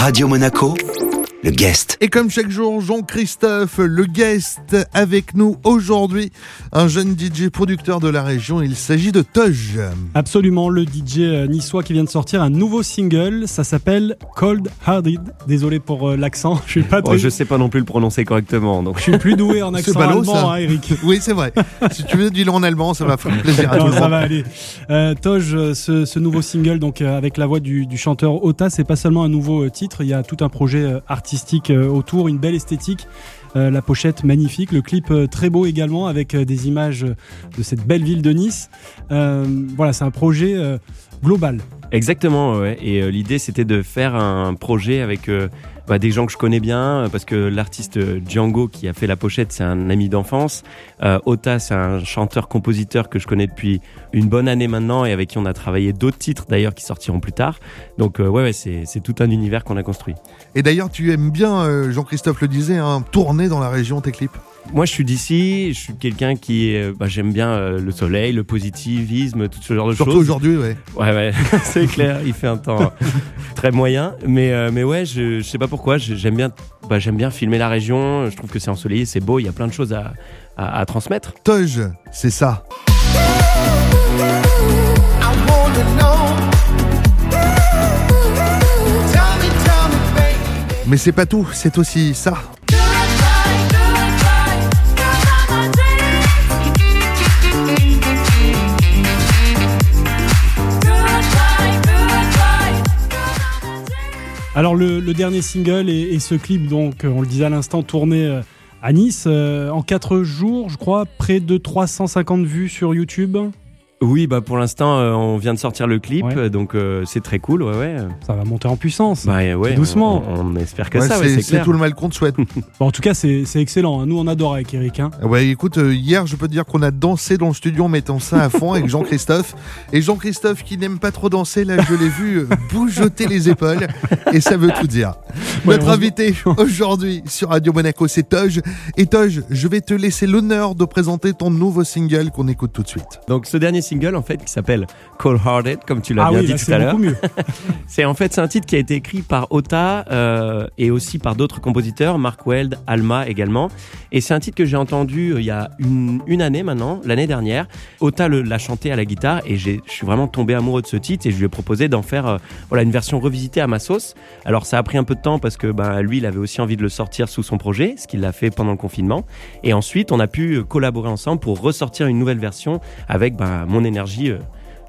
Radio Monaco, le guest. Et comme chaque jour, Jean-Christophe, le guest, avec nous aujourd'hui, un jeune DJ producteur de la région. Il s'agit de Toj. Absolument, le DJ euh, niçois qui vient de sortir un nouveau single. Ça s'appelle Cold Hearted. Désolé pour euh, l'accent, je suis pas très... Oh, je sais pas non plus le prononcer correctement. Donc. Je suis plus doué en accent ballot, allemand, ça. hein, Eric. Oui, c'est vrai. si tu veux dire en allemand, ça va faire plaisir à tout Non, le ça monde. va aller. Euh, Toj, ce, ce nouveau single, donc avec la voix du, du chanteur Ota, c'est pas seulement un nouveau titre. Il y a tout un projet euh, euh, autour, une belle esthétique. Euh, la pochette magnifique, le clip euh, très beau également avec des images de cette belle ville de Nice. Voilà, c'est un projet global. Exactement. Et l'idée, c'était de faire un projet avec bah, des gens que je connais bien, euh, parce que l'artiste euh, Django qui a fait la pochette, c'est un ami d'enfance. Euh, Ota, c'est un chanteur-compositeur que je connais depuis une bonne année maintenant et avec qui on a travaillé d'autres titres d'ailleurs qui sortiront plus tard. Donc euh, ouais, ouais c'est c'est tout un univers qu'on a construit. Et d'ailleurs, tu aimes bien, euh, Jean-Christophe le disait, hein, tourner dans la région tes clips? Moi, je suis d'ici, je suis quelqu'un qui, bah, j'aime bien euh, le soleil, le positivisme, tout ce genre de Surtout choses. aujourd'hui, ouais. Ouais, ouais, c'est clair, il fait un temps très moyen. Mais, euh, mais ouais, je, je sais pas pourquoi, je- j'aime bien, bah, j'aime bien filmer la région. Je trouve que c'est ensoleillé, c'est beau, il y a plein de choses à, transmettre. Toj, c'est ça. Mais c'est pas tout, c'est aussi ça. Alors le, dernier single et, et ce clip, donc euh, on le disait à l'instant, tourné euh, à Nice euh, en 4 jours, je crois, près de 350 vues sur YouTube. Oui, bah pour l'instant, euh, on vient de sortir le clip, Ouais. euh, donc euh, c'est très cool, ouais, ouais. Ça va monter en puissance. Bah, ouais, doucement. On, on espère que Ouais, ça, c'est c'est tout le mal qu'on te souhaite. Bon, en tout cas, c'est excellent. hein. Nous, on adore avec Eric. hein. Ouais, écoute, euh, hier, je peux te dire qu'on a dansé dans le studio en mettant ça à fond avec Jean-Christophe. Et Jean-Christophe, qui n'aime pas trop danser, là, je l'ai vu bougeoter les épaules. Et ça veut tout dire. Ouais, Notre invité aujourd'hui sur Radio Monaco, c'est Toj. Et Toj, je vais te laisser l'honneur de présenter ton nouveau single qu'on écoute tout de suite. Donc ce dernier single, en fait, qui s'appelle Cold Hearted, comme tu l'as Ah bien oui, dit là, tout à l'heure. C'est en fait c'est un titre qui a été écrit par Ota euh, et aussi par d'autres compositeurs, Mark Weld, Alma également. Et c'est un titre que j'ai entendu euh, il y a une, une année maintenant, l'année dernière. Ota l'a chanté à la guitare et je suis vraiment tombé amoureux de ce titre et je lui ai proposé d'en faire euh, voilà une version revisitée à ma sauce. Alors ça a pris un peu de temps parce que ben lui il avait aussi envie de le sortir sous son projet, ce qu'il a fait pendant le confinement. Et ensuite on a pu collaborer ensemble pour ressortir une nouvelle version avec ben, mon énergie euh,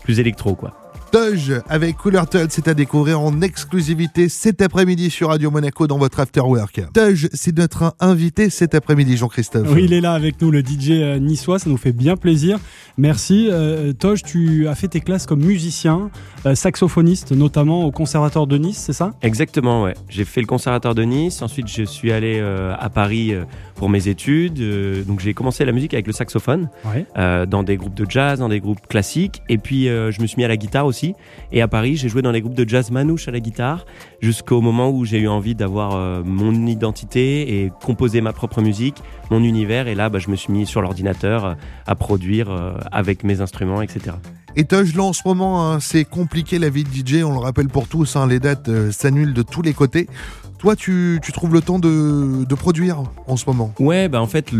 plus électro quoi. Toj avec Cooler Todd, c'est à découvrir en exclusivité cet après-midi sur Radio Monaco dans votre After Work. Toj, c'est notre invité cet après-midi, Jean-Christophe. Oui, il est là avec nous, le DJ euh, niçois. Ça nous fait bien plaisir. Merci. Euh, Toj, tu as fait tes classes comme musicien, euh, saxophoniste, notamment au Conservatoire de Nice, c'est ça? Exactement, ouais. J'ai fait le conservatoire de Nice. Ensuite, je suis allé euh, à Paris euh, pour mes études. Euh, donc, j'ai commencé la musique avec le saxophone, Ouais. euh, dans des groupes de jazz, dans des groupes classiques. Et puis, euh, je me suis mis à la guitare aussi. Et à Paris, j'ai joué dans les groupes de jazz manouche à la guitare, jusqu'au moment où j'ai eu envie d'avoir euh, mon identité et composer ma propre musique, mon univers. Et là, bah, je me suis mis sur l'ordinateur euh, à produire euh, avec mes instruments, etc. Et Toj, là en ce moment, hein, c'est compliqué la vie de DJ, on le rappelle pour tous, hein, les dates s'annulent de tous les côtés. Toi, tu, trouves le temps de, produire en ce moment? Ouais, bah en fait,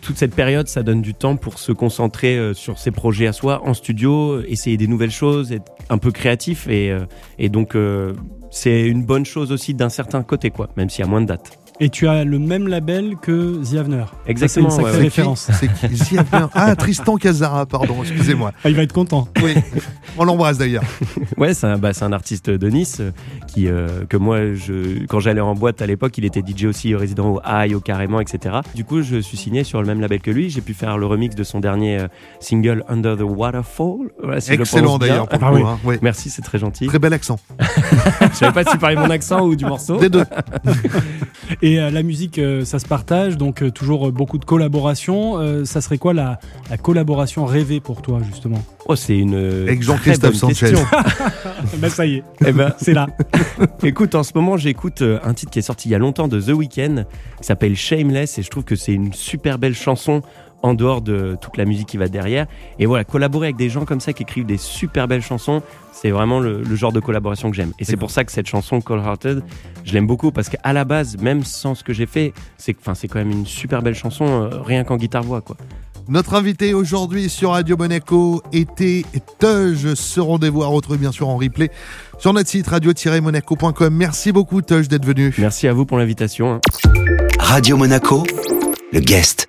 toute cette période, ça donne du temps pour se concentrer euh, sur ses projets à soi en studio, essayer des nouvelles choses, être un peu créatif et, euh, et donc euh, c'est une bonne chose aussi d'un certain côté, quoi, même s'il y a moins de dates. Et tu as le même label que The Avener. Exactement, C'est une sacrée ouais. référence. C'est qui avais- Ah, Tristan Casara, pardon, excusez-moi. Ah, il va être content. Oui, on l'embrasse d'ailleurs. Ouais, c'est un, bah, c'est un artiste de Nice euh, qui, euh, que moi, je, quand j'allais en boîte à l'époque, il était DJ aussi résident au High, au Carrément, etc. Du coup, je suis signé sur le même label que lui. J'ai pu faire le remix de son dernier euh, single Under the Waterfall. Voilà, si Excellent d'ailleurs pour Ah le oui. hein. Merci, c'est très gentil. Très bel accent. Je savais pas si tu parlais mon accent ou du morceau. Des deux. Et euh, la musique, euh, ça se partage, donc euh, toujours beaucoup de collaborations. Euh, ça serait quoi la, la collaboration rêvée pour toi, justement? Oh, c'est une. Jean-Christophe Sanchez. question. Ben ça y est, Eh ben, c'est là. écoute, en ce moment, j'écoute un titre qui est sorti il y a longtemps de The Weeknd, qui s'appelle Shameless, et je trouve que c'est une super belle chanson en dehors de toute la musique qui va derrière. Et voilà, collaborer avec des gens comme ça qui écrivent des super belles chansons, c'est vraiment le, le genre de collaboration que j'aime. Et c'est pour ça que cette chanson Cold Hearted, je l'aime beaucoup parce qu'à la base, même sans ce que j'ai fait, c'est enfin c'est quand même une super belle chanson, euh, rien qu'en guitare voix quoi. Notre invité aujourd'hui sur Radio Monaco était Teuge. Ce rendez-vous à retrouver bien sûr en replay sur notre site radio-monaco.com. Merci beaucoup Teuge d'être venu. Merci à vous pour l'invitation. hein. Radio Monaco, le guest.